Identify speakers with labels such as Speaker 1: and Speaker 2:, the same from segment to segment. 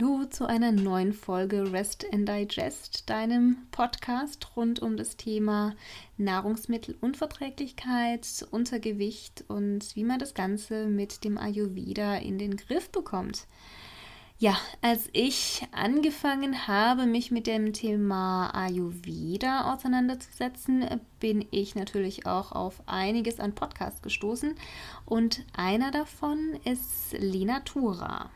Speaker 1: Hallo zu einer neuen Folge Rest and Digest, deinem Podcast rund um das Thema Nahrungsmittelunverträglichkeit, Untergewicht und wie man das Ganze mit dem Ayurveda in den Griff bekommt. Ja, als ich angefangen habe, mich mit dem Thema Ayurveda auseinanderzusetzen, bin ich natürlich auch auf einiges an Podcasts gestoßen und einer davon ist Lena Tura.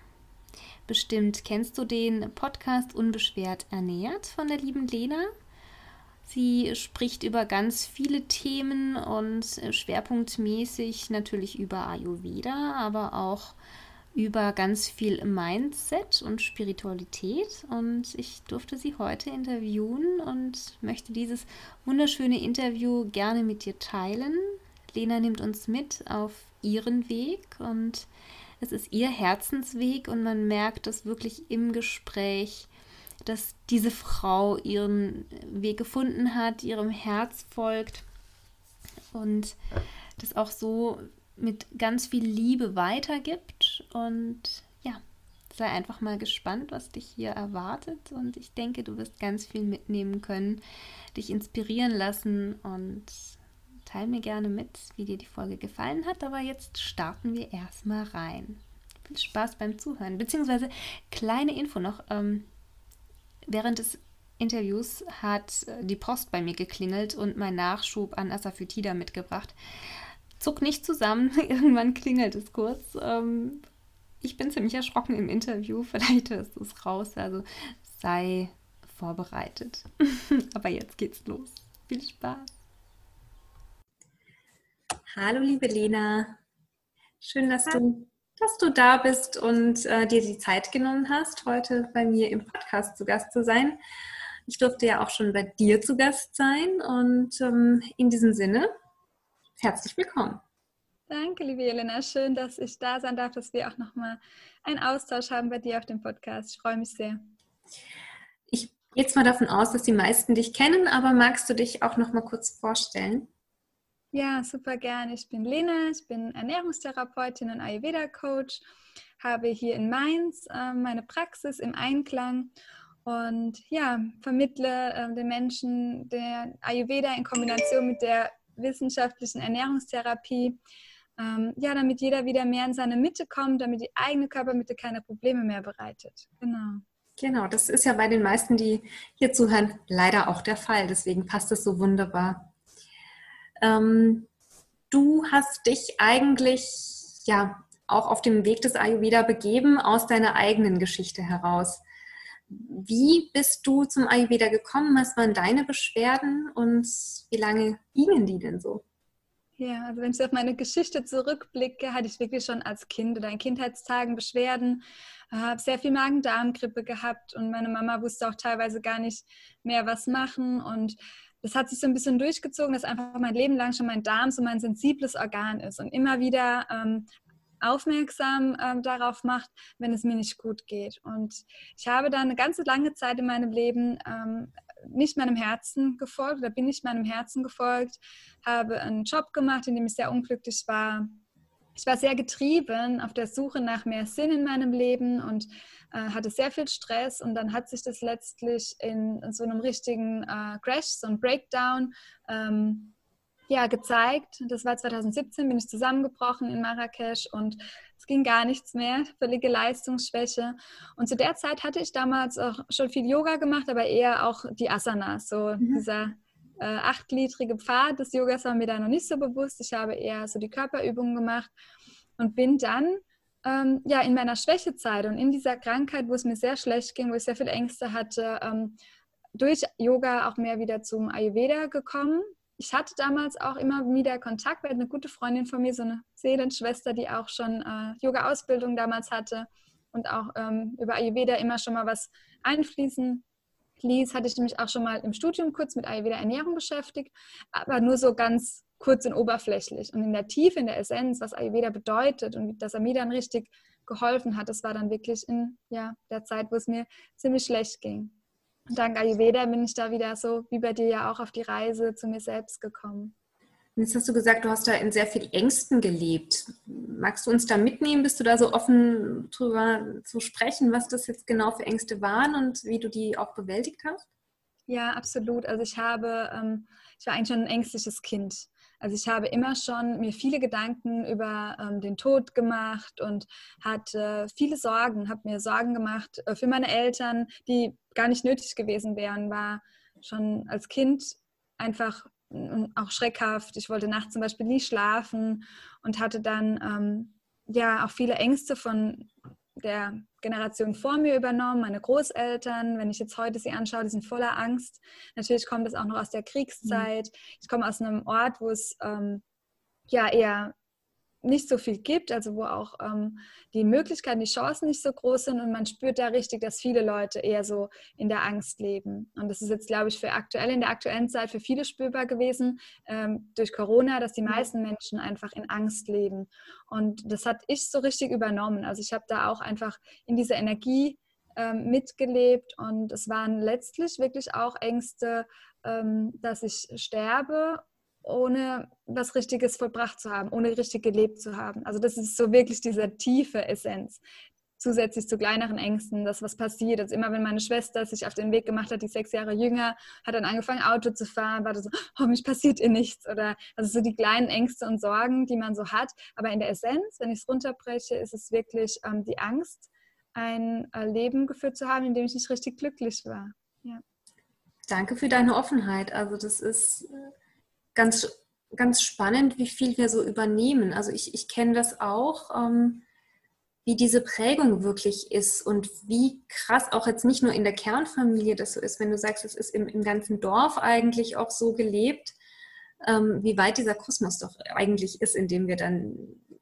Speaker 1: Bestimmt kennst du den Podcast Unbeschwert ernährt von der lieben Lena. Sie spricht über ganz viele Themen und schwerpunktmäßig natürlich über Ayurveda, aber auch über ganz viel Mindset und Spiritualität. Und ich durfte sie heute interviewen und möchte dieses wunderschöne Interview gerne mit dir teilen. Lena nimmt uns mit auf ihren Weg und es ist ihr Herzensweg und man merkt es wirklich im Gespräch, dass diese Frau ihren Weg gefunden hat, ihrem Herz folgt und das auch so mit ganz viel Liebe weitergibt. Und ja, sei einfach mal gespannt, was dich hier erwartet. Und ich denke, du wirst ganz viel mitnehmen können, dich inspirieren lassen und teile mir gerne mit, wie dir die Folge gefallen hat. Aber jetzt starten wir erstmal rein. Viel Spaß beim Zuhören. Beziehungsweise kleine Info noch. Ähm, während des Interviews hat äh, die Post bei mir geklingelt und mein Nachschub an Asafoetida mitgebracht. Zuck nicht zusammen, irgendwann klingelt es kurz. Ähm, ich bin ziemlich erschrocken im Interview, vielleicht du es raus, also sei vorbereitet. Aber jetzt geht's los. Viel Spaß. Hallo, liebe Lena. Schön, dass du, dass du da bist und äh, dir die Zeit genommen hast, heute bei mir im Podcast zu Gast zu sein. Ich durfte ja auch schon bei dir zu Gast sein und ähm, in diesem Sinne, herzlich willkommen.
Speaker 2: Danke, liebe Jelena. Schön, dass ich da sein darf, dass wir auch nochmal einen Austausch haben bei dir auf dem Podcast. Ich freue mich sehr.
Speaker 1: Ich gehe jetzt mal davon aus, dass die meisten dich kennen, aber magst du dich auch noch mal kurz vorstellen?
Speaker 2: Ja, super gerne. Ich bin Lena, ich bin Ernährungstherapeutin und Ayurveda-Coach, habe hier in Mainz äh, meine Praxis im Einklang und ja, vermittle äh, den Menschen der Ayurveda in Kombination mit der wissenschaftlichen Ernährungstherapie, ähm, ja, damit jeder wieder mehr in seine Mitte kommt, damit die eigene Körpermitte keine Probleme mehr bereitet.
Speaker 1: Genau. Genau, das ist ja bei den meisten, die hier zuhören, leider auch der Fall. Deswegen passt es so wunderbar. Ähm, du hast dich eigentlich ja auch auf dem Weg des Ayurveda begeben aus deiner eigenen Geschichte heraus. Wie bist du zum Ayurveda gekommen? Was waren deine Beschwerden und wie lange gingen die denn so?
Speaker 2: Ja, also wenn ich auf meine Geschichte zurückblicke, hatte ich wirklich schon als Kind oder in Kindheitstagen Beschwerden, habe sehr viel Magen-Darm-Grippe gehabt und meine Mama wusste auch teilweise gar nicht mehr, was machen und das hat sich so ein bisschen durchgezogen, dass einfach mein Leben lang schon mein Darm so mein sensibles Organ ist und immer wieder ähm, aufmerksam ähm, darauf macht, wenn es mir nicht gut geht. Und ich habe da eine ganze lange Zeit in meinem Leben ähm, nicht meinem Herzen gefolgt oder bin nicht meinem Herzen gefolgt, habe einen Job gemacht, in dem ich sehr unglücklich war. Ich war sehr getrieben auf der Suche nach mehr Sinn in meinem Leben und hatte sehr viel Stress und dann hat sich das letztlich in, in so einem richtigen äh, Crash, so ein Breakdown, ähm, ja, gezeigt. Das war 2017, bin ich zusammengebrochen in Marrakesch und es ging gar nichts mehr, völlige Leistungsschwäche. Und zu der Zeit hatte ich damals auch schon viel Yoga gemacht, aber eher auch die Asanas, so mhm. dieser äh, achtgliedrige Pfad des Yogas war mir da noch nicht so bewusst. Ich habe eher so die Körperübungen gemacht und bin dann ähm, ja in meiner Schwächezeit und in dieser Krankheit, wo es mir sehr schlecht ging, wo ich sehr viel Ängste hatte, ähm, durch Yoga auch mehr wieder zum Ayurveda gekommen. Ich hatte damals auch immer wieder Kontakt, weil eine gute Freundin von mir, so eine Seelenschwester, die auch schon äh, Yoga-Ausbildung damals hatte und auch ähm, über Ayurveda immer schon mal was einfließen ließ, hatte ich mich auch schon mal im Studium kurz mit Ayurveda Ernährung beschäftigt, aber nur so ganz kurz und oberflächlich. Und in der Tiefe, in der Essenz, was Ayurveda bedeutet und dass er mir dann richtig geholfen hat, das war dann wirklich in ja, der Zeit, wo es mir ziemlich schlecht ging. Und dank Ayurveda bin ich da wieder so, wie bei dir ja auch, auf die Reise zu mir selbst gekommen.
Speaker 1: Jetzt hast du gesagt, du hast da in sehr viel Ängsten gelebt. Magst du uns da mitnehmen? Bist du da so offen drüber zu sprechen, was das jetzt genau für Ängste waren und wie du die auch bewältigt hast?
Speaker 2: Ja, absolut. Also ich habe, ähm, ich war eigentlich schon ein ängstliches Kind. Also ich habe immer schon mir viele Gedanken über ähm, den Tod gemacht und hatte viele Sorgen, habe mir Sorgen gemacht äh, für meine Eltern, die gar nicht nötig gewesen wären, war schon als Kind einfach auch schreckhaft. Ich wollte nachts zum Beispiel nie schlafen und hatte dann ähm, ja auch viele Ängste von der Generation vor mir übernommen, meine Großeltern. Wenn ich jetzt heute sie anschaue, die sind voller Angst. Natürlich kommt es auch noch aus der Kriegszeit. Mhm. Ich komme aus einem Ort, wo es ähm, ja eher nicht so viel gibt, also wo auch ähm, die Möglichkeiten, die Chancen nicht so groß sind und man spürt da richtig, dass viele Leute eher so in der Angst leben. Und das ist jetzt, glaube ich, für aktuell in der aktuellen Zeit für viele spürbar gewesen ähm, durch Corona, dass die meisten Menschen einfach in Angst leben. Und das hat ich so richtig übernommen. Also ich habe da auch einfach in dieser Energie ähm, mitgelebt und es waren letztlich wirklich auch Ängste, ähm, dass ich sterbe ohne was Richtiges vollbracht zu haben, ohne richtig gelebt zu haben. Also das ist so wirklich diese tiefe Essenz. Zusätzlich zu kleineren Ängsten, dass was passiert. Also immer wenn meine Schwester sich auf den Weg gemacht hat, die sechs Jahre jünger, hat dann angefangen Auto zu fahren, war das so, oh, mich passiert ihr nichts. Oder also so die kleinen Ängste und Sorgen, die man so hat. Aber in der Essenz, wenn ich es runterbreche, ist es wirklich ähm, die Angst, ein äh, Leben geführt zu haben, in dem ich nicht richtig glücklich war. Ja.
Speaker 1: Danke für deine Offenheit. Also das ist äh, ganz, ganz spannend, wie viel wir so übernehmen. Also ich, ich kenne das auch, ähm, wie diese Prägung wirklich ist und wie krass auch jetzt nicht nur in der Kernfamilie das so ist, wenn du sagst, es ist im, im ganzen Dorf eigentlich auch so gelebt, ähm, wie weit dieser Kosmos doch eigentlich ist, in dem wir dann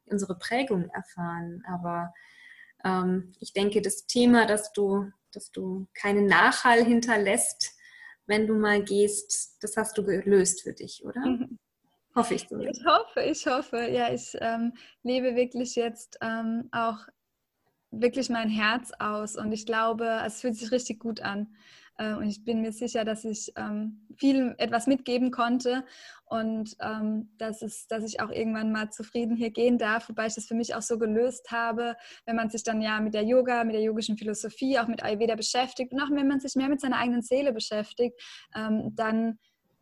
Speaker 1: unsere Prägung erfahren. Aber ähm, ich denke, das Thema, dass du, dass du keinen Nachhall hinterlässt, wenn du mal gehst, das hast du gelöst für dich, oder? Mhm.
Speaker 2: Hoffe ich so. Ich hoffe, ich hoffe. Ja, ich ähm, lebe wirklich jetzt ähm, auch wirklich mein Herz aus und ich glaube, es fühlt sich richtig gut an. Äh, und ich bin mir sicher, dass ich ähm, viel etwas mitgeben konnte und ähm, dass, es, dass ich auch irgendwann mal zufrieden hier gehen darf, wobei ich das für mich auch so gelöst habe, wenn man sich dann ja mit der Yoga, mit der yogischen Philosophie, auch mit Ayurveda beschäftigt und auch wenn man sich mehr mit seiner eigenen Seele beschäftigt, ähm, dann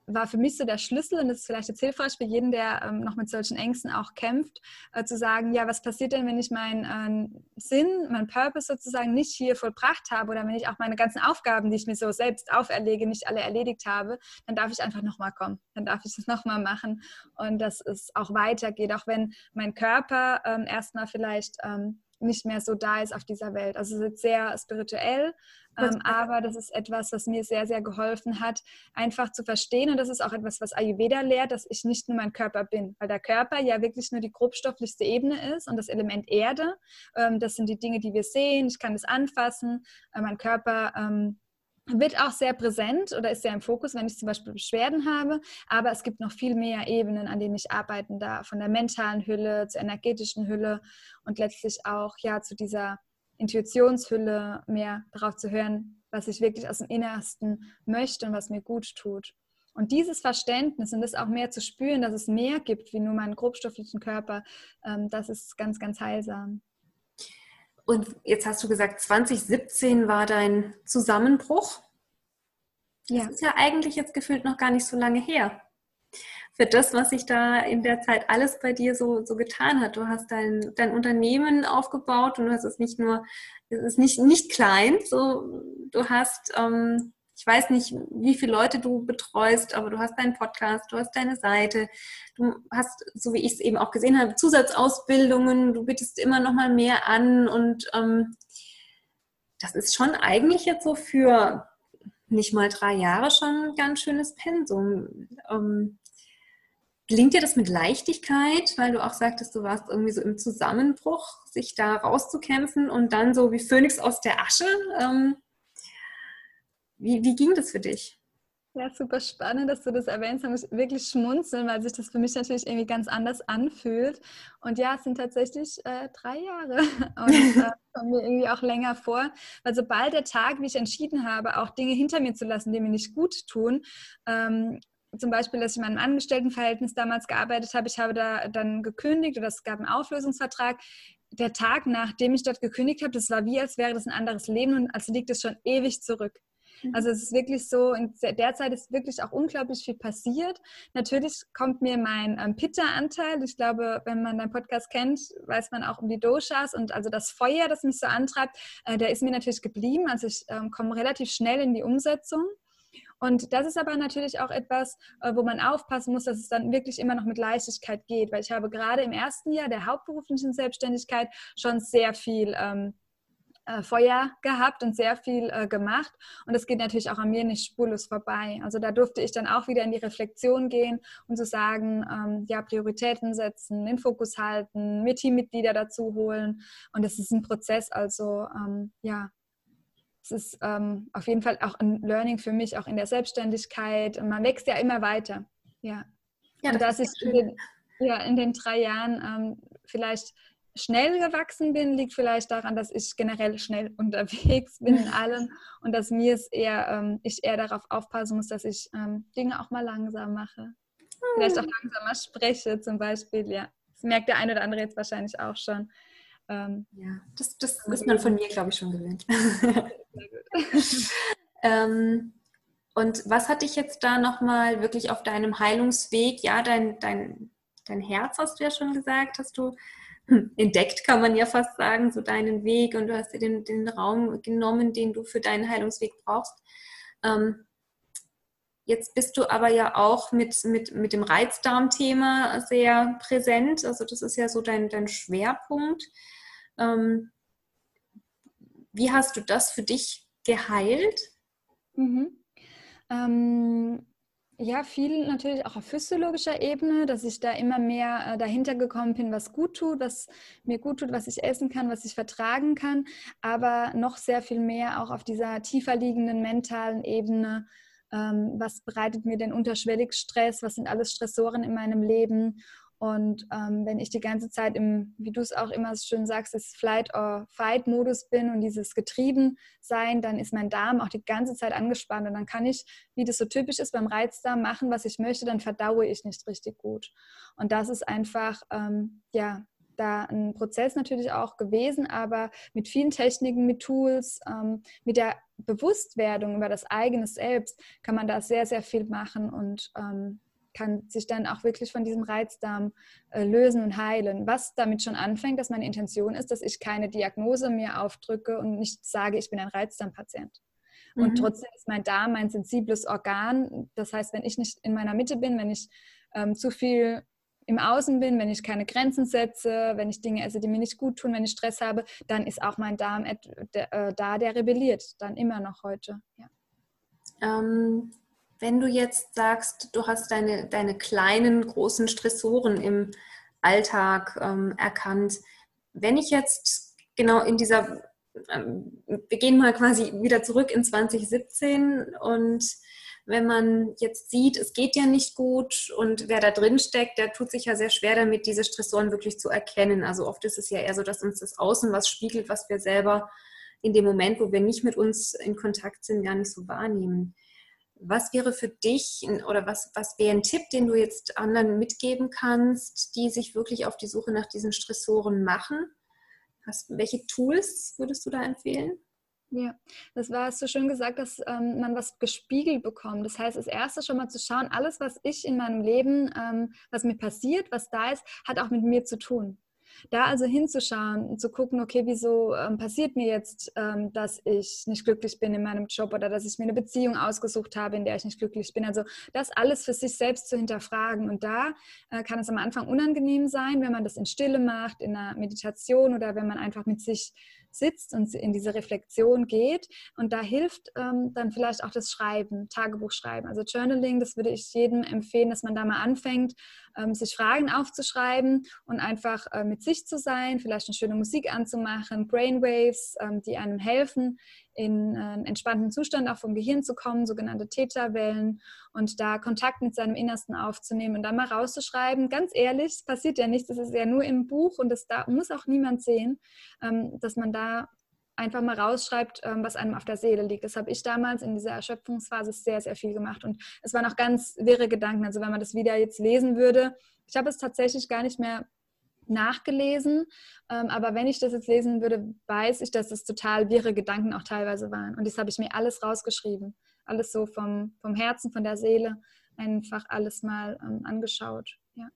Speaker 2: war für mich so der Schlüssel, und das ist vielleicht jetzt hilfreich für jeden, der ähm, noch mit solchen Ängsten auch kämpft, äh, zu sagen, ja, was passiert denn, wenn ich meinen äh, Sinn, meinen Purpose sozusagen nicht hier vollbracht habe oder wenn ich auch meine ganzen Aufgaben, die ich mir so selbst auferlege, nicht alle erledigt habe, dann darf ich einfach nochmal kommen, dann darf ich das nochmal machen und dass es auch weitergeht, auch wenn mein Körper ähm, erstmal vielleicht ähm, nicht mehr so da ist auf dieser Welt. Also es ist sehr spirituell, ähm, aber das ist etwas, was mir sehr, sehr geholfen hat, einfach zu verstehen. Und das ist auch etwas, was Ayurveda lehrt, dass ich nicht nur mein Körper bin, weil der Körper ja wirklich nur die grobstofflichste Ebene ist und das Element Erde. Ähm, das sind die Dinge, die wir sehen. Ich kann das anfassen. Äh, mein Körper ähm, wird auch sehr präsent oder ist sehr im Fokus, wenn ich zum Beispiel Beschwerden habe. Aber es gibt noch viel mehr Ebenen, an denen ich arbeiten darf. Von der mentalen Hülle zur energetischen Hülle und letztlich auch ja zu dieser Intuitionshülle mehr darauf zu hören, was ich wirklich aus dem Innersten möchte und was mir gut tut. Und dieses Verständnis und das auch mehr zu spüren, dass es mehr gibt wie nur meinen grobstofflichen Körper, ähm, das ist ganz, ganz heilsam.
Speaker 1: Und jetzt hast du gesagt, 2017 war dein Zusammenbruch. Das ja. ist ja eigentlich jetzt gefühlt noch gar nicht so lange her. Für das, was sich da in der Zeit alles bei dir so, so getan hat. Du hast dein, dein Unternehmen aufgebaut und du hast es nicht nur, es ist nicht, nicht klein, so, du hast ähm, ich weiß nicht, wie viele Leute du betreust, aber du hast deinen Podcast, du hast deine Seite, du hast, so wie ich es eben auch gesehen habe, Zusatzausbildungen, du bietest immer noch mal mehr an und ähm, das ist schon eigentlich jetzt so für nicht mal drei Jahre schon ein ganz schönes Pensum. Ähm, gelingt dir das mit Leichtigkeit, weil du auch sagtest, du warst irgendwie so im Zusammenbruch, sich da rauszukämpfen und dann so wie Phönix aus der Asche ähm, wie, wie ging das für dich?
Speaker 2: Ja, super spannend, dass du das erwähnst. Ich muss wirklich schmunzeln, weil sich das für mich natürlich irgendwie ganz anders anfühlt. Und ja, es sind tatsächlich äh, drei Jahre und äh, kommen mir irgendwie auch länger vor, weil sobald der Tag, wie ich entschieden habe, auch Dinge hinter mir zu lassen, die mir nicht gut tun, ähm, zum Beispiel, dass ich in meinem Angestelltenverhältnis damals gearbeitet habe. Ich habe da dann gekündigt oder es gab einen Auflösungsvertrag. Der Tag, nachdem ich dort gekündigt habe, das war wie, als wäre das ein anderes Leben und als liegt es schon ewig zurück. Also es ist wirklich so, in der ist wirklich auch unglaublich viel passiert. Natürlich kommt mir mein ähm, Pitta-Anteil. Ich glaube, wenn man deinen Podcast kennt, weiß man auch um die Doshas und also das Feuer, das mich so antreibt, äh, der ist mir natürlich geblieben. Also ich ähm, komme relativ schnell in die Umsetzung. Und das ist aber natürlich auch etwas, äh, wo man aufpassen muss, dass es dann wirklich immer noch mit Leichtigkeit geht, weil ich habe gerade im ersten Jahr der hauptberuflichen Selbstständigkeit schon sehr viel ähm, äh, Feuer gehabt und sehr viel äh, gemacht. Und das geht natürlich auch an mir nicht spurlos vorbei. Also da durfte ich dann auch wieder in die Reflexion gehen und zu so sagen, ähm, ja, Prioritäten setzen, den Fokus halten, mir Teammitglieder dazu holen. Und das ist ein Prozess. Also ähm, ja, es ist ähm, auf jeden Fall auch ein Learning für mich, auch in der Selbstständigkeit. Und man wächst ja immer weiter. Ja. ja das und dass ich in den, ja, in den drei Jahren ähm, vielleicht schnell gewachsen bin, liegt vielleicht daran, dass ich generell schnell unterwegs bin in allem und dass mir es eher, ähm, ich eher darauf aufpassen muss, dass ich ähm, Dinge auch mal langsam mache. Vielleicht auch langsamer spreche zum Beispiel, ja. Das merkt der eine oder andere jetzt wahrscheinlich auch schon.
Speaker 1: Ähm, ja, das, das ist man von mir, glaube ich, schon gewöhnt. ähm, und was hat dich jetzt da nochmal wirklich auf deinem Heilungsweg, ja, dein, dein, dein Herz hast du ja schon gesagt, hast du entdeckt, kann man ja fast sagen, so deinen Weg und du hast dir den, den Raum genommen, den du für deinen Heilungsweg brauchst. Ähm, jetzt bist du aber ja auch mit, mit, mit dem Reizdarmthema sehr präsent. Also das ist ja so dein, dein Schwerpunkt. Ähm, wie hast du das für dich geheilt?
Speaker 2: Mhm. Ähm, ja, viel natürlich auch auf physiologischer Ebene, dass ich da immer mehr äh, dahinter gekommen bin, was gut tut, was mir gut tut, was ich essen kann, was ich vertragen kann, aber noch sehr viel mehr auch auf dieser tiefer liegenden mentalen Ebene. Ähm, was bereitet mir denn unterschwellig Stress? Was sind alles Stressoren in meinem Leben? Und ähm, wenn ich die ganze Zeit im, wie du es auch immer schön sagst, das Flight-or-Fight-Modus bin und dieses Getriebensein, dann ist mein Darm auch die ganze Zeit angespannt. Und dann kann ich, wie das so typisch ist beim Reizdarm, machen, was ich möchte, dann verdaue ich nicht richtig gut. Und das ist einfach, ähm, ja, da ein Prozess natürlich auch gewesen, aber mit vielen Techniken, mit Tools, ähm, mit der Bewusstwerdung über das eigene Selbst kann man da sehr, sehr viel machen und ähm, kann sich dann auch wirklich von diesem Reizdarm äh, lösen und heilen. Was damit schon anfängt, dass meine Intention ist, dass ich keine Diagnose mir aufdrücke und nicht sage, ich bin ein Reizdarmpatient. Mhm. Und trotzdem ist mein Darm ein sensibles Organ. Das heißt, wenn ich nicht in meiner Mitte bin, wenn ich ähm, zu viel im Außen bin, wenn ich keine Grenzen setze, wenn ich Dinge esse, die mir nicht gut tun, wenn ich Stress habe, dann ist auch mein Darm äh, da, der rebelliert, dann immer noch heute. Ja.
Speaker 1: Ähm, wenn du jetzt sagst, du hast deine, deine kleinen, großen Stressoren im Alltag ähm, erkannt, wenn ich jetzt genau in dieser, ähm, wir gehen mal quasi wieder zurück in 2017 und wenn man jetzt sieht, es geht ja nicht gut und wer da drin steckt, der tut sich ja sehr schwer damit, diese Stressoren wirklich zu erkennen. Also oft ist es ja eher so, dass uns das Außen was spiegelt, was wir selber in dem Moment, wo wir nicht mit uns in Kontakt sind, gar nicht so wahrnehmen. Was wäre für dich oder was, was wäre ein Tipp, den du jetzt anderen mitgeben kannst, die sich wirklich auf die Suche nach diesen Stressoren machen? Was, welche Tools würdest du da empfehlen?
Speaker 2: Ja, das war so schön gesagt, dass ähm, man was gespiegelt bekommt. Das heißt, das Erste schon mal zu schauen, alles, was ich in meinem Leben, ähm, was mir passiert, was da ist, hat auch mit mir zu tun. Da also hinzuschauen und zu gucken, okay, wieso ähm, passiert mir jetzt, ähm, dass ich nicht glücklich bin in meinem Job oder dass ich mir eine Beziehung ausgesucht habe, in der ich nicht glücklich bin. Also das alles für sich selbst zu hinterfragen. Und da äh, kann es am Anfang unangenehm sein, wenn man das in Stille macht, in einer Meditation oder wenn man einfach mit sich sitzt und in diese Reflexion geht. Und da hilft ähm, dann vielleicht auch das Schreiben, Tagebuch schreiben. Also Journaling, das würde ich jedem empfehlen, dass man da mal anfängt, ähm, sich Fragen aufzuschreiben und einfach äh, mit sich zu sein, vielleicht eine schöne Musik anzumachen, Brainwaves, ähm, die einem helfen, in einen entspannten Zustand auch vom Gehirn zu kommen, sogenannte Theta-Wellen und da Kontakt mit seinem Innersten aufzunehmen und dann mal rauszuschreiben. Ganz ehrlich, es passiert ja nichts, das ist ja nur im Buch und das da muss auch niemand sehen, ähm, dass man da einfach mal rausschreibt, ähm, was einem auf der Seele liegt. Das habe ich damals in dieser Erschöpfungsphase sehr, sehr viel gemacht. Und es waren auch ganz wirre Gedanken. Also wenn man das wieder jetzt lesen würde, ich habe es tatsächlich gar nicht mehr nachgelesen, ähm, aber wenn ich das jetzt lesen würde, weiß ich, dass es total wirre Gedanken auch teilweise waren. Und das habe ich mir alles rausgeschrieben. Alles so vom, vom Herzen, von der Seele, einfach alles mal ähm, angeschaut. Ja.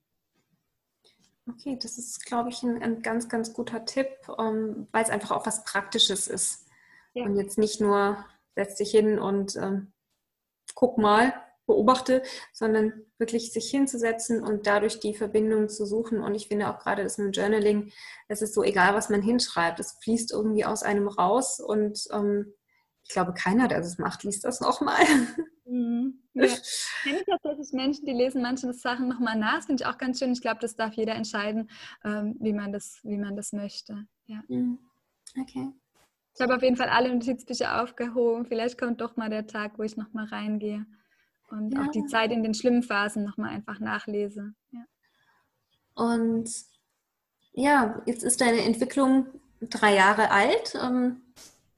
Speaker 1: Okay, das ist, glaube ich, ein, ein, ganz, ganz guter Tipp, um, ähm, weil es einfach auch was Praktisches ist. Ja. Und jetzt nicht nur setz dich hin und ähm, guck mal, beobachte, sondern wirklich sich hinzusetzen und dadurch die Verbindung zu suchen. Und ich finde auch gerade das mit dem Journaling, es ist so egal, was man hinschreibt, es fließt irgendwie aus einem raus und ähm, ich glaube, keiner, der das macht, liest das nochmal.
Speaker 2: Mhm. Ja. Kenne ich tatsächlich Menschen, die lesen manche Sachen nochmal nach. Das finde ich auch ganz schön. Ich glaube, das darf jeder entscheiden, ähm, wie, man das, wie man das möchte. Ja. Mhm. Okay. Ich habe auf jeden Fall alle Notizbücher aufgehoben. Vielleicht kommt doch mal der Tag, wo ich nochmal reingehe und ja. auch die Zeit in den schlimmen Phasen nochmal einfach nachlese. Ja.
Speaker 1: Und ja, jetzt ist deine Entwicklung drei Jahre alt. Ähm,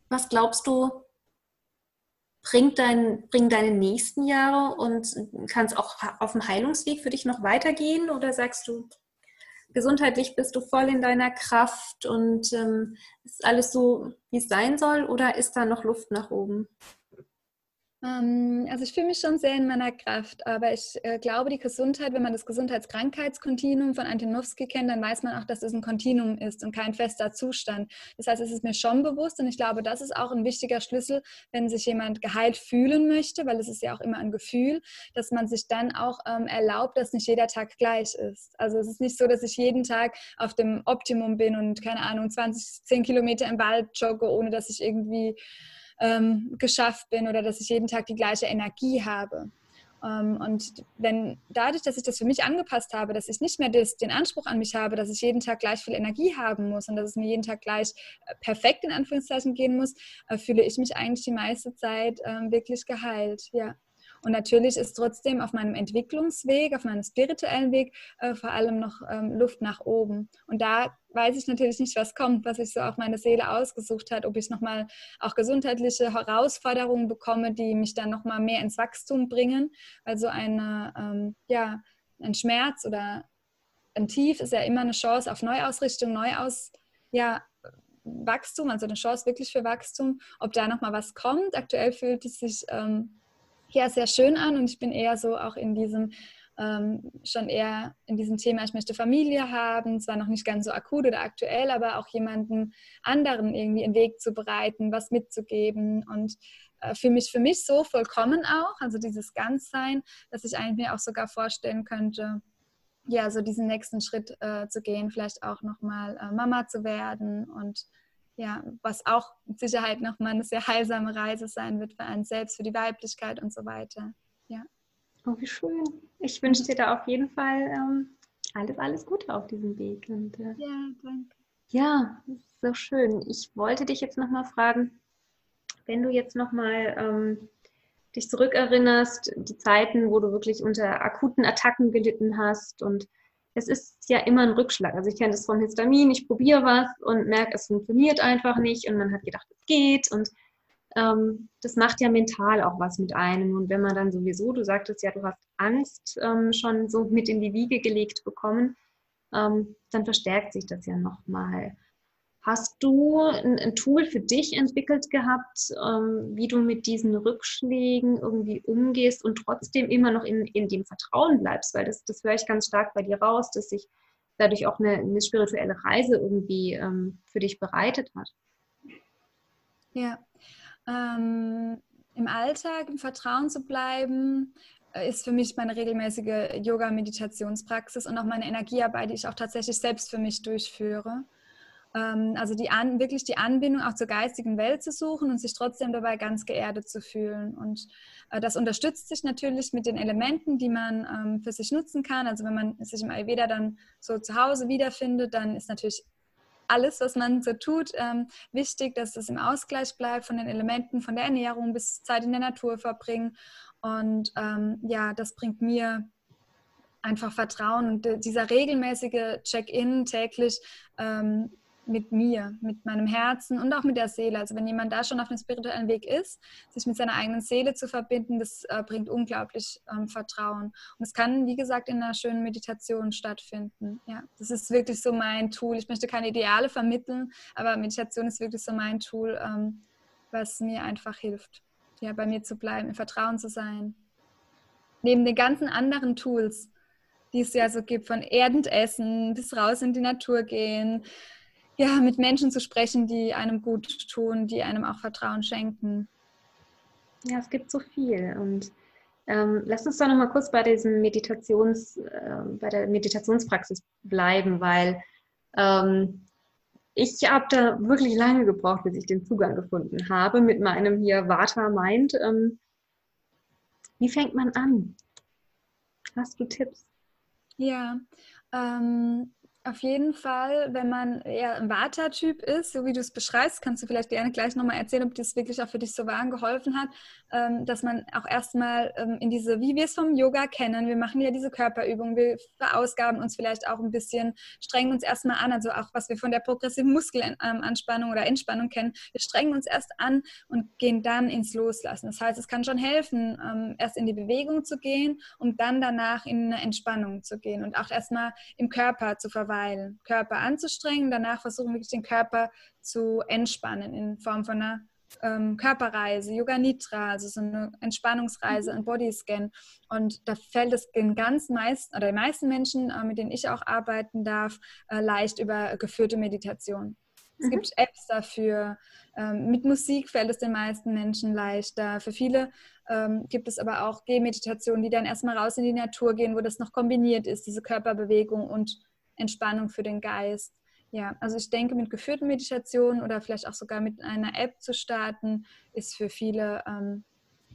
Speaker 1: was glaubst du, bringt, dein, bringen deine nächsten Jahre und kann es auch auf dem Heilungsweg für dich noch weitergehen? Oder sagst du, gesundheitlich bist du voll in deiner Kraft und ähm, ist alles so, wie es sein soll? Oder ist da noch Luft nach oben?
Speaker 2: Ähm, also ich fühle mich schon sehr in meiner Kraft, aber ich äh, glaube, die Gesundheit, wenn man das Gesundheitskrankheitskontinuum von Antonowski kennt, dann weiß man auch, dass es ein Kontinuum ist und kein fester Zustand. Das heißt, es ist mir schon bewusst und ich glaube, das ist auch ein wichtiger Schlüssel, wenn sich jemand geheilt fühlen möchte, weil es ist ja auch immer ein Gefühl, dass man sich dann auch ähm, erlaubt, dass nicht jeder Tag gleich ist. Also es ist nicht so, dass ich jeden Tag auf dem Optimum bin und keine Ahnung, 20, 10 Kilometer im Wald jogge, ohne dass ich irgendwie ähm, geschafft bin oder dass ich jeden Tag die gleiche Energie habe. Ähm, und wenn dadurch, dass ich das für mich angepasst habe, dass ich nicht mehr das, den Anspruch an mich habe, dass ich jeden Tag gleich viel Energie haben muss und dass es mir jeden Tag gleich äh, perfekt in Anführungszeichen gehen muss, äh, fühle ich mich eigentlich die meiste Zeit ähm, wirklich geheilt. Ja. Und natürlich ist trotzdem auf meinem Entwicklungsweg, auf meinem spirituellen Weg äh, vor allem noch ähm, Luft nach oben. Und da weiß ich natürlich nicht, was kommt, was sich so auch meine Seele ausgesucht hat, ob ich nochmal auch gesundheitliche Herausforderungen bekomme, die mich dann nochmal mehr ins Wachstum bringen, weil so eine, ähm, ja, ein Schmerz oder ein Tief ist ja immer eine Chance auf Neuausrichtung, Neuaus, ja, Wachstum, also eine Chance wirklich für Wachstum, ob da nochmal was kommt. Aktuell fühlt es sich ähm, ja sehr schön an und ich bin eher so auch in diesem ähm, schon eher in diesem Thema, ich möchte Familie haben, zwar noch nicht ganz so akut oder aktuell, aber auch jemanden anderen irgendwie einen Weg zu bereiten, was mitzugeben und äh, für mich, für mich so vollkommen auch, also dieses Ganzsein, dass ich eigentlich mir auch sogar vorstellen könnte, ja, so diesen nächsten Schritt äh, zu gehen, vielleicht auch nochmal äh, Mama zu werden und ja, was auch mit Sicherheit nochmal eine sehr heilsame Reise sein wird für einen selbst, für die Weiblichkeit und so weiter. Ja.
Speaker 1: Oh, wie schön. Ich wünsche dir da auf jeden Fall ähm, alles, alles Gute auf diesem Weg. Und, äh, ja, danke. Ja, so schön. Ich wollte dich jetzt nochmal fragen, wenn du jetzt nochmal ähm, dich zurückerinnerst, die Zeiten, wo du wirklich unter akuten Attacken gelitten hast und es ist ja immer ein Rückschlag. Also ich kenne das vom Histamin, ich probiere was und merke, es funktioniert einfach nicht und man hat gedacht, es geht und ähm, das macht ja mental auch was mit einem. Und wenn man dann sowieso, du sagtest ja, du hast Angst ähm, schon so mit in die Wiege gelegt bekommen, ähm, dann verstärkt sich das ja nochmal. Hast du ein, ein, Tool für dich entwickelt gehabt, ähm, wie du mit diesen Rückschlägen irgendwie umgehst und trotzdem immer noch in, in dem Vertrauen bleibst? Weil das, das höre ich ganz stark bei dir raus, dass sich dadurch auch eine, eine spirituelle Reise irgendwie ähm, für dich bereitet hat.
Speaker 2: Ja, ähm, im Alltag im Vertrauen zu bleiben, äh, ist für mich meine regelmäßige Yoga-Meditationspraxis und auch meine Energiearbeit, die ich auch tatsächlich selbst für mich durchführe. Ähm, also die an, wirklich die Anbindung auch zur geistigen Welt zu suchen und sich trotzdem dabei ganz geerdet zu fühlen. Und äh, das unterstützt sich natürlich mit den Elementen, die man ähm, für sich nutzen kann. Also wenn man sich im Ayurveda dann so zu Hause wiederfindet, dann ist natürlich alles, was man so tut, ähm, wichtig, dass es im Ausgleich bleibt von den Elementen, von der Ernährung bis Zeit in der Natur verbringen. Und ähm, ja, das bringt mir einfach Vertrauen und dieser regelmäßige Check-in täglich ähm, mit mir, mit meinem Herzen und auch mit der Seele. Also wenn jemand da schon auf dem spirituellen Weg ist, sich mit seiner eigenen Seele zu verbinden, das äh, bringt unglaublich ähm, Vertrauen. Und es kann, wie gesagt, in einer schönen Meditation stattfinden. Ja, das ist wirklich so mein Tool. Ich möchte keine Ideale vermitteln, aber Meditation ist wirklich so mein Tool, ähm, was mir einfach hilft, ja, bei mir zu bleiben, im Vertrauen zu sein. Neben den ganzen anderen Tools, die es ja so gibt, von erdend essen bis raus in die Natur gehen, ja, mit Menschen zu sprechen, die einem gut tun, die einem auch Vertrauen schenken.
Speaker 1: Ja, es gibt so viel. Und ähm, lass uns doch noch mal kurz bei diesem Meditations, äh, bei der Meditationspraxis bleiben, weil ähm, ich habe da wirklich lange gebraucht, bis ich den Zugang gefunden habe mit meinem hier Vata Mind. Ähm, wie fängt man an? Hast du Tipps?
Speaker 2: Ja, ähm, auf jeden Fall, wenn man eher ein Vata-Typ ist, so wie du es beschreibst, kannst du vielleicht gerne gleich nochmal erzählen, ob das wirklich auch für dich so war und geholfen hat, ähm, dass man auch erstmal ähm, in diese, wie wir es vom Yoga kennen, wir machen ja diese Körperübungen, wir verausgaben uns vielleicht auch ein bisschen, strengen uns erstmal an, also auch was wir von der progressiven Muskelanspannung oder Entspannung kennen, wir strengen uns erst an und gehen dann ins Loslassen. Das heißt, es kann schon helfen, ähm, erst in die Bewegung zu gehen, um dann danach in eine Entspannung zu gehen und auch erstmal im Körper zu verweilen verweilen, Körper anzustrengen, danach versuchen wirklich den Körper zu entspannen in Form von einer ähm, Körperreise, Yoga Nitra, also so eine Entspannungsreise, ein Bodyscan. Und da fällt es den ganz meisten oder den meisten Menschen, äh, mit denen ich auch arbeiten darf, äh, leicht über geführte Meditation. Es mhm. gibt Apps dafür. Ähm, mit Musik fällt es den meisten Menschen leichter. Für viele ähm, gibt es aber auch Gehmeditationen, die dann erstmal raus in die Natur gehen, wo das noch kombiniert ist, diese Körperbewegung und Entspannung für den Geist. Ja, also ich denke, mit geführten Meditationen oder vielleicht auch sogar mit einer App zu starten, ist für viele ähm,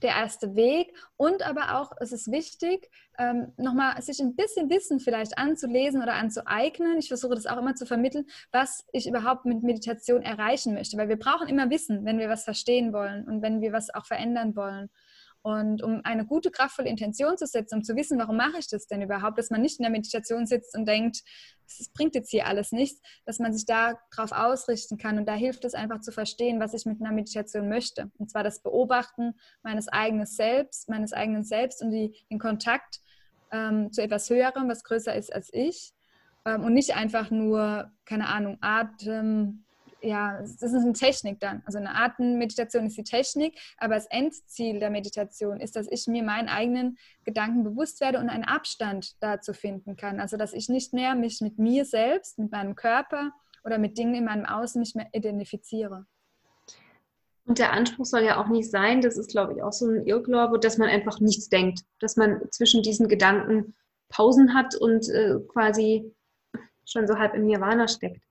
Speaker 2: der erste Weg. Und aber auch, es ist wichtig, ähm, nochmal sich ein bisschen Wissen vielleicht anzulesen oder anzueignen. Ich versuche das auch immer zu vermitteln, was ich überhaupt mit Meditation erreichen möchte. Weil wir brauchen immer Wissen, wenn wir was verstehen wollen und wenn wir was auch verändern wollen. Und um eine gute, kraftvolle Intention zu setzen, um zu wissen, warum mache ich das denn überhaupt, dass man nicht in der Meditation sitzt und denkt, es bringt jetzt hier alles nichts, dass man sich darauf ausrichten kann. Und da hilft es einfach zu verstehen, was ich mit einer Meditation möchte. Und zwar das Beobachten meines eigenen Selbst, meines eigenen Selbst und die, den Kontakt ähm, zu etwas Höherem, was größer ist als ich. Ähm, und nicht einfach nur, keine Ahnung, Atem, ja, das ist eine Technik dann. Also eine Atemmeditation ist die Technik, aber das Endziel der Meditation ist, dass ich mir meinen eigenen Gedanken bewusst werde und einen Abstand dazu finden kann. Also dass ich nicht mehr mich mit mir selbst, mit meinem Körper oder mit Dingen in meinem Außen nicht mehr identifiziere.
Speaker 1: Und der Anspruch soll ja auch nicht sein, das ist, glaube ich, auch so ein Irrglaube, dass man einfach nichts denkt, dass man zwischen diesen Gedanken Pausen hat und äh, quasi schon so halb im Nirvana steckt.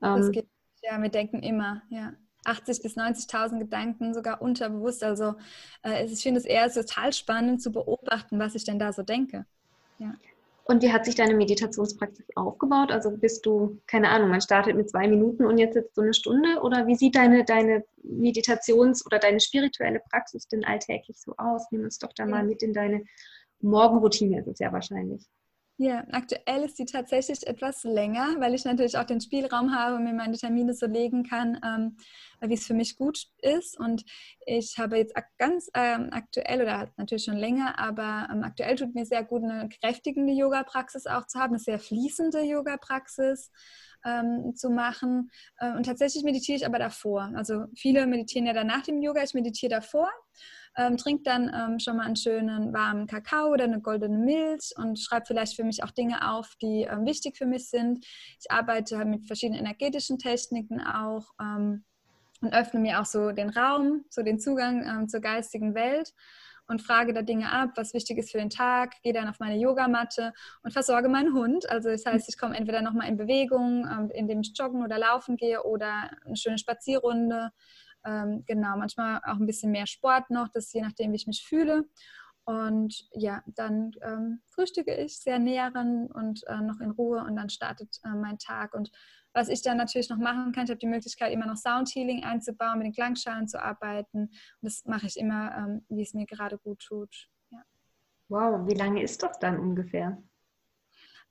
Speaker 2: Das ähm, geht ja, wir denken immer, ja. 80.000 bis 90.000 Gedanken, sogar unterbewusst. Also äh, ich finde es eher total spannend zu beobachten, was ich denn da so denke. Ja.
Speaker 1: Und wie hat sich deine Meditationspraxis aufgebaut? Also bist du, keine Ahnung, man startet mit zwei Minuten und jetzt sitzt so eine Stunde? Oder wie sieht deine, deine Meditations- oder deine spirituelle Praxis denn alltäglich so aus? Nimm uns doch da mal mit in deine Morgenroutine, ist es ja wahrscheinlich.
Speaker 2: Ja, aktuell ist sie tatsächlich etwas länger, weil ich natürlich auch den Spielraum habe und mir meine Termine so legen kann, ähm, wie es für mich gut ist. Und ich habe jetzt ganz ähm, aktuell oder natürlich schon länger, aber ähm, aktuell tut mir sehr gut, eine kräftigende Yoga-Praxis auch zu haben, eine sehr fließende Yoga-Praxis ähm, zu machen. Äh, und tatsächlich meditiere ich aber davor. Also viele meditieren ja dann nach dem Yoga, ich meditiere davor ähm, trinke dann ähm, schon mal einen schönen warmen Kakao oder eine goldene Milch und schreibe vielleicht für mich auch Dinge auf, die ähm, wichtig für mich sind. Ich arbeite mit verschiedenen energetischen Techniken auch ähm, und öffne mir auch so den Raum, so den Zugang ähm, zur geistigen Welt und frage da Dinge ab, was wichtig ist für den Tag, gehe dann auf meine Yogamatte und versorge meinen Hund. Also das heißt, ich komme entweder nochmal in Bewegung, ähm, indem ich joggen oder laufen gehe oder eine schöne Spazierrunde ähm, genau, manchmal auch ein bisschen mehr Sport noch, das je nachdem, wie ich mich fühle. Und ja, dann ähm, frühstücke ich sehr näheren und äh, noch in Ruhe und dann startet äh, mein Tag. Und was ich dann natürlich noch machen kann, ich habe die Möglichkeit, immer noch Soundhealing einzubauen, mit den Klangschalen zu arbeiten. Und das mache ich immer, ähm, wie es mir gerade gut tut. Ja.
Speaker 1: Wow, wie lange ist das dann ungefähr?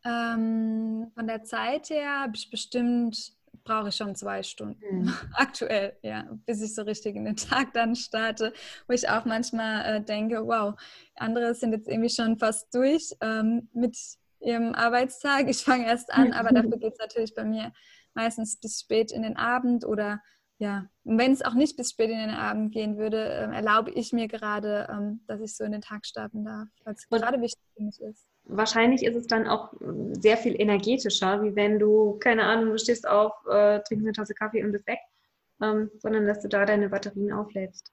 Speaker 2: Ähm, von der Zeit her habe ich bestimmt brauche ich schon zwei Stunden mhm. aktuell, ja, bis ich so richtig in den Tag dann starte, wo ich auch manchmal äh, denke, wow, andere sind jetzt irgendwie schon fast durch ähm, mit ihrem Arbeitstag. Ich fange erst an, aber dafür geht es natürlich bei mir meistens bis spät in den Abend oder ja, wenn es auch nicht bis spät in den Abend gehen würde, äh, erlaube ich mir gerade, ähm, dass ich so in den Tag starten darf, weil es gerade wichtig für mich ist.
Speaker 1: Wahrscheinlich ist es dann auch ähm, sehr viel energetischer, wie wenn du, keine Ahnung, du stehst auf, äh, trinkst eine Tasse Kaffee und bist weg, ähm, sondern dass du da deine Batterien auflädst.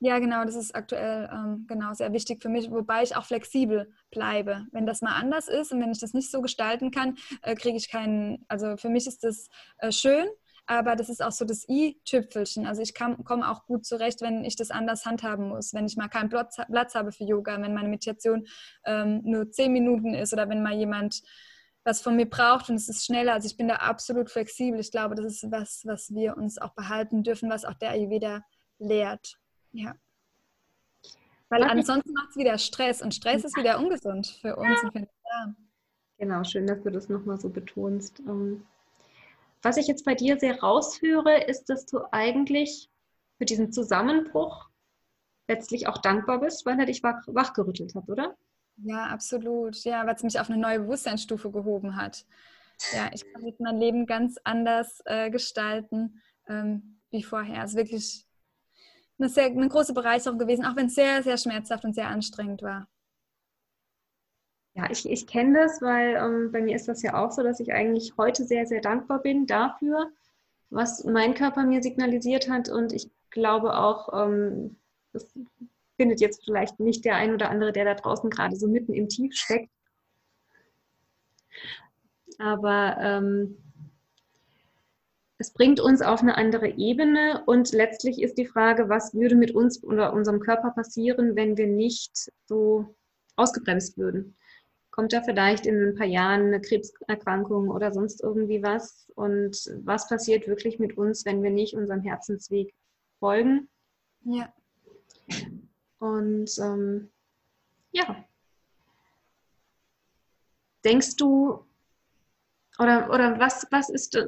Speaker 2: Ja, genau, das ist aktuell ähm, genau sehr wichtig für mich, wobei ich auch flexibel bleibe. Wenn das mal anders ist und wenn ich das nicht so gestalten kann, äh, kriege ich keinen, also für mich ist das äh, schön, aber das ist auch so das i-Tüpfelchen. Also ich komme auch gut zurecht, wenn ich das anders handhaben muss, wenn ich mal keinen Platz, Platz habe für Yoga, wenn meine Meditation ähm, nur zehn Minuten ist oder wenn mal jemand was von mir braucht und es ist schneller. Also ich bin da absolut flexibel. Ich glaube, das ist was, was wir uns auch behalten dürfen, was auch der Ayurveda lehrt. Ja. Weil ansonsten macht es wieder Stress und Stress ist wieder ungesund für uns und für den Darm.
Speaker 1: Genau, schön, dass du das nochmal so betonst. Ähm, was ich jetzt bei dir sehr raushöre, ist, dass du eigentlich für diesen Zusammenbruch letztlich auch dankbar bist, weil er dich wach, wachgerüttelt hat, oder?
Speaker 2: Ja, absolut. Ja, weil es mich auf eine neue Bewusstseinsstufe gehoben hat. Ja, ich kann jetzt mein Leben ganz anders äh, gestalten ähm, wie vorher. Es ist wirklich eine, sehr, eine große Bereicherung gewesen, auch wenn es sehr, sehr schmerzhaft und sehr anstrengend war.
Speaker 1: Ja, ich, ich kenne das, weil ähm, bei mir ist das ja auch so, dass ich eigentlich heute sehr, sehr dankbar bin dafür, was mein Körper mir signalisiert hat. Und ich glaube auch, ähm, das findet jetzt vielleicht nicht der ein oder andere, der da draußen gerade so mitten im Tief steckt. Aber ähm, es bringt uns auf eine andere Ebene und letztlich ist die Frage, was würde mit uns oder unserem Körper passieren, wenn wir nicht so ausgebremst würden kommt da vielleicht in ein paar Jahren eine Krebserkrankung oder sonst irgendwie was? Und was passiert wirklich mit uns, wenn wir nicht unserem Herzensweg folgen?
Speaker 2: Ja.
Speaker 1: Und ähm, ja. Denkst du, oder, oder was, was ist, äh,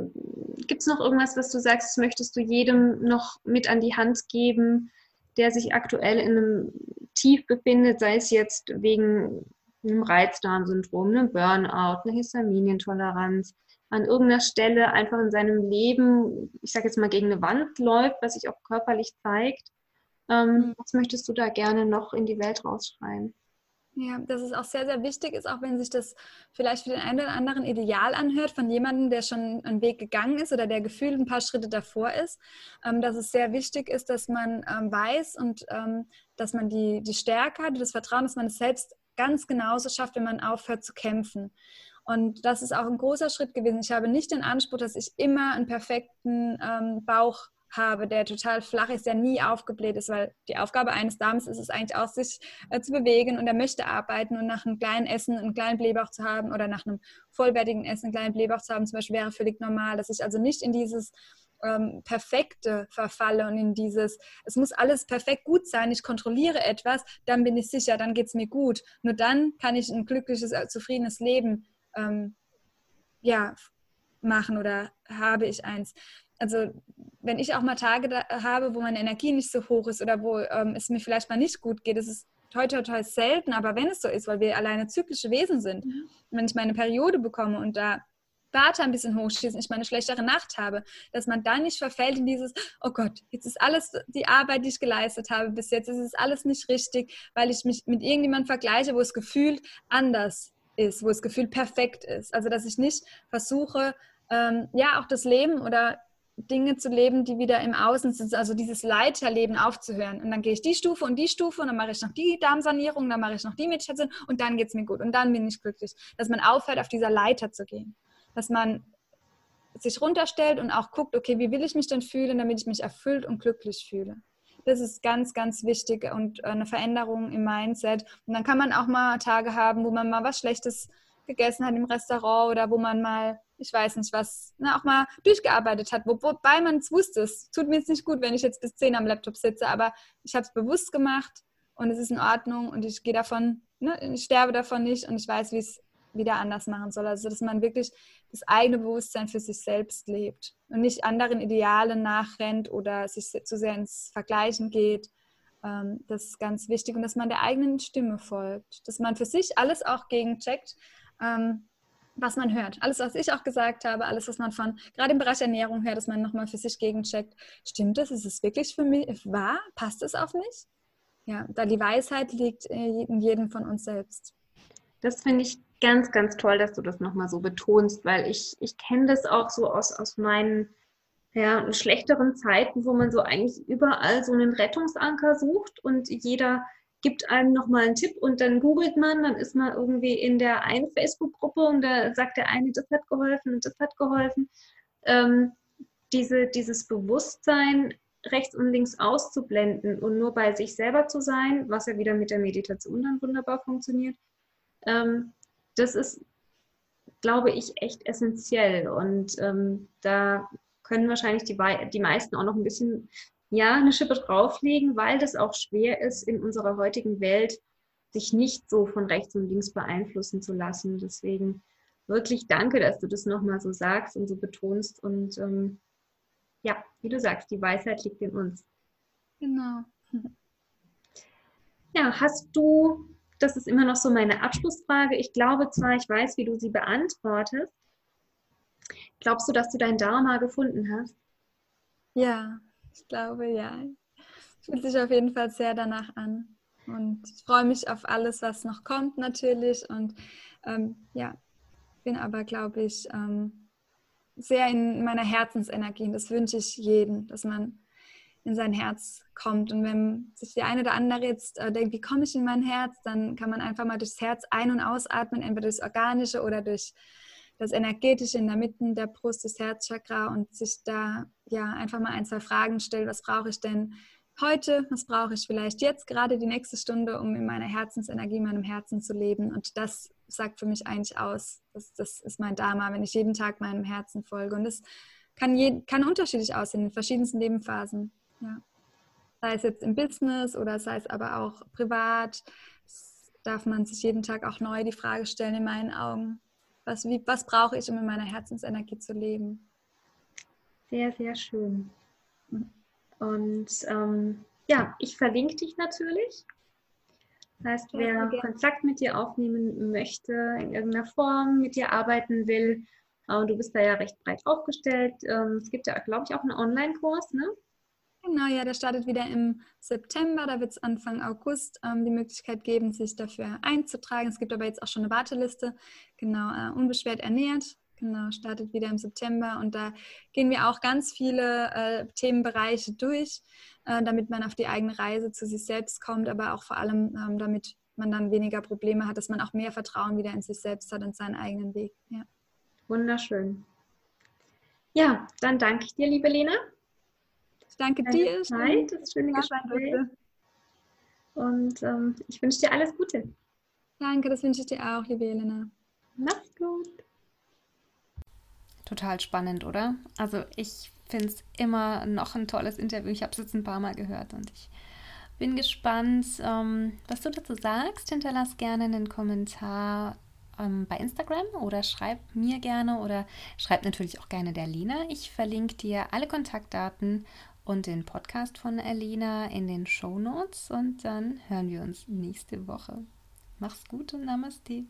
Speaker 1: gibt es noch irgendwas, was du sagst, möchtest du jedem noch mit an die Hand geben, der sich aktuell in einem Tief befindet, sei es jetzt wegen einem Reizdarmsyndrom, einem Burnout, eine Histaminientoleranz, an irgendeiner Stelle einfach in seinem Leben, ich sage jetzt mal, gegen eine Wand läuft, was sich auch körperlich zeigt. Ähm, mhm. was möchtest du da gerne noch in die Welt rausschreien?
Speaker 2: Ja, dass es auch sehr, sehr wichtig ist, auch wenn sich das vielleicht für den einen oder anderen ideal anhört, von jemandem, der schon einen Weg gegangen ist oder der gefühlt ein paar Schritte davor ist, ähm, dass es sehr wichtig ist, dass man ähm, weiß und ähm, dass man die, die Stärke hat, das Vertrauen, dass man es selbst ganz genauso schafft, wenn man aufhört zu kämpfen. Und das ist auch ein großer Schritt gewesen. Ich habe nicht den Anspruch, dass ich immer einen perfekten ähm, Bauch habe, der total flach ist, der nie aufgebläht ist, weil die Aufgabe eines Darms ist es eigentlich auch, sich äh, zu bewegen und er möchte arbeiten und nach einem kleinen Essen einen kleinen Blähbauch zu haben oder nach einem vollwertigen Essen einen kleinen Blähbauch zu haben, zum Beispiel wäre völlig normal, dass ich also nicht in dieses ähm, Perfekte verfalle und in dieses, es muss alles perfekt gut sein, ich kontrolliere etwas, dann bin ich sicher, dann geht es mir gut. Nur dann kann ich ein glückliches, äh, zufriedenes Leben ähm, ja, machen oder habe ich eins. Also wenn ich auch mal Tage da, habe, wo meine Energie nicht so hoch ist oder wo ähm, es mir vielleicht mal nicht gut geht, das ist heute total selten, aber wenn es so ist, weil wir alleine zyklische Wesen sind, mhm. wenn ich meine Periode bekomme und da Warte ein bisschen hochschießen, ich meine schlechtere Nacht habe, dass man dann nicht verfällt in dieses, oh Gott, jetzt ist alles die Arbeit, die ich geleistet habe bis jetzt, es ist alles nicht richtig, weil ich mich mit irgendjemandem vergleiche, wo es gefühlt anders ist, wo es gefühlt perfekt ist. Also dass ich nicht versuche, ähm, ja, auch das Leben oder Dinge zu leben, die wieder im Außen sind, also dieses Leiterleben aufzuhören. Und dann gehe ich die Stufe und die Stufe und dann mache ich noch die Darmsanierung, dann mache ich noch die Meditation und dann geht es mir gut und dann bin ich glücklich. Dass man aufhört, auf dieser Leiter zu gehen dass man sich runterstellt und auch guckt, okay, wie will ich mich denn fühlen, damit ich mich erfüllt und glücklich fühle. Das ist ganz, ganz wichtig und eine Veränderung im Mindset. Und dann kann man auch mal Tage haben, wo man mal was Schlechtes gegessen hat im Restaurant oder wo man mal, ich weiß nicht was, ne, auch mal durchgearbeitet hat, wo, wobei man es wusste, es tut mir jetzt nicht gut, wenn ich jetzt bis 10 am Laptop sitze, aber ich habe es bewusst gemacht und es ist in Ordnung und ich gehe davon, ne, ich sterbe davon nicht und ich weiß, wie es wieder anders machen soll. Also dass man wirklich das eigene Bewusstsein für sich selbst lebt und nicht anderen Idealen nachrennt oder sich zu sehr ins Vergleichen geht. Ähm, das ist ganz wichtig und dass man der eigenen Stimme folgt, dass man für sich alles auch gegencheckt, ähm, was man hört. Alles, was ich auch gesagt habe, alles, was man von, gerade im Bereich Ernährung hört, dass man nochmal für sich gegencheckt. Stimmt das? Ist es wirklich für mich wahr? Passt es auf mich? Ja, da die Weisheit liegt in jedem von uns selbst.
Speaker 1: Das finde ich ganz, ganz toll, dass du das nochmal so betonst, weil ich, ich kenne das auch so aus, aus meinen ja, schlechteren Zeiten, wo man so eigentlich überall so einen Rettungsanker sucht und jeder gibt einem nochmal einen Tipp und dann googelt man, dann ist man irgendwie in der einen Facebook-Gruppe und da sagt der eine, das hat geholfen und das hat geholfen. Ähm, diese, dieses Bewusstsein rechts und links auszublenden und nur bei sich selber zu sein, was ja wieder mit der Meditation dann wunderbar funktioniert, ähm, das ist, glaube ich, echt essentiell. Und ähm, da können wahrscheinlich die, die meisten auch noch ein bisschen ja, eine Schippe drauflegen, weil das auch schwer ist in unserer heutigen Welt, sich nicht so von rechts und links beeinflussen zu lassen. Deswegen wirklich danke, dass du das nochmal so sagst und so betonst. Und ähm, ja, wie du sagst, die Weisheit liegt in uns.
Speaker 2: Genau.
Speaker 1: Ja, hast du das ist immer noch so meine Abschlussfrage. Ich glaube zwar, ich weiß, wie du sie beantwortest. Glaubst du, dass du dein Dharma gefunden hast?
Speaker 2: Ja, ich glaube ja. Fühlt sich auf jeden Fall sehr danach an. Und ich freue mich auf alles, was noch kommt natürlich. Und ähm, ja, bin aber, glaube ich, ähm, sehr in meiner Herzensenergie. Und das wünsche ich jedem, dass man in sein Herz kommt. Und wenn sich der eine oder andere jetzt äh, denkt, wie komme ich in mein Herz, dann kann man einfach mal durchs Herz ein- und ausatmen, entweder durchs Organische oder durch das Energetische in der Mitte der Brust, das Herzchakra und sich da ja einfach mal ein, zwei Fragen stellt, was brauche ich denn heute, was brauche ich vielleicht jetzt, gerade die nächste Stunde, um in meiner Herzensenergie, meinem Herzen zu leben. Und das sagt für mich eigentlich aus. Das, das ist mein Dharma, wenn ich jeden Tag meinem Herzen folge. Und das kann, je, kann unterschiedlich aussehen in verschiedensten Lebensphasen. Ja. Sei es jetzt im Business oder sei es aber auch privat, darf man sich jeden Tag auch neu die Frage stellen, in meinen Augen, was, wie, was brauche ich, um in meiner Herzensenergie zu leben?
Speaker 1: Sehr, sehr schön. Und ähm, ja, ich verlinke dich natürlich. Das heißt, wer ja, Kontakt mit dir aufnehmen möchte, in irgendeiner Form mit dir arbeiten will, äh, du bist da ja recht breit aufgestellt. Ähm, es gibt ja, glaube ich, auch einen Online-Kurs, ne?
Speaker 2: Genau, ja, der startet wieder im September. Da wird es Anfang August ähm, die Möglichkeit geben, sich dafür einzutragen. Es gibt aber jetzt auch schon eine Warteliste. Genau, äh, unbeschwert ernährt. Genau, startet wieder im September. Und da gehen wir auch ganz viele äh, Themenbereiche durch, äh, damit man auf die eigene Reise zu sich selbst kommt, aber auch vor allem, ähm, damit man dann weniger Probleme hat, dass man auch mehr Vertrauen wieder in sich selbst hat und seinen eigenen Weg. Ja.
Speaker 1: Wunderschön. Ja, dann danke ich dir, liebe Lena.
Speaker 2: Ich danke Deine dir.
Speaker 1: Zeit, das schöne Gespräch. Und ähm, ich wünsche dir alles Gute.
Speaker 2: Danke, das wünsche ich dir auch, liebe Elena.
Speaker 1: Mach's gut.
Speaker 3: Total spannend, oder? Also ich finde es immer noch ein tolles Interview. Ich habe es jetzt ein paar Mal gehört und ich bin gespannt, ähm, was du dazu sagst. Hinterlass gerne einen Kommentar ähm, bei Instagram oder schreib mir gerne oder schreib natürlich auch gerne der Lina. Ich verlinke dir alle Kontaktdaten und den Podcast von Alina in den Show Notes und dann hören wir uns nächste Woche. Mach's gut und Namaste.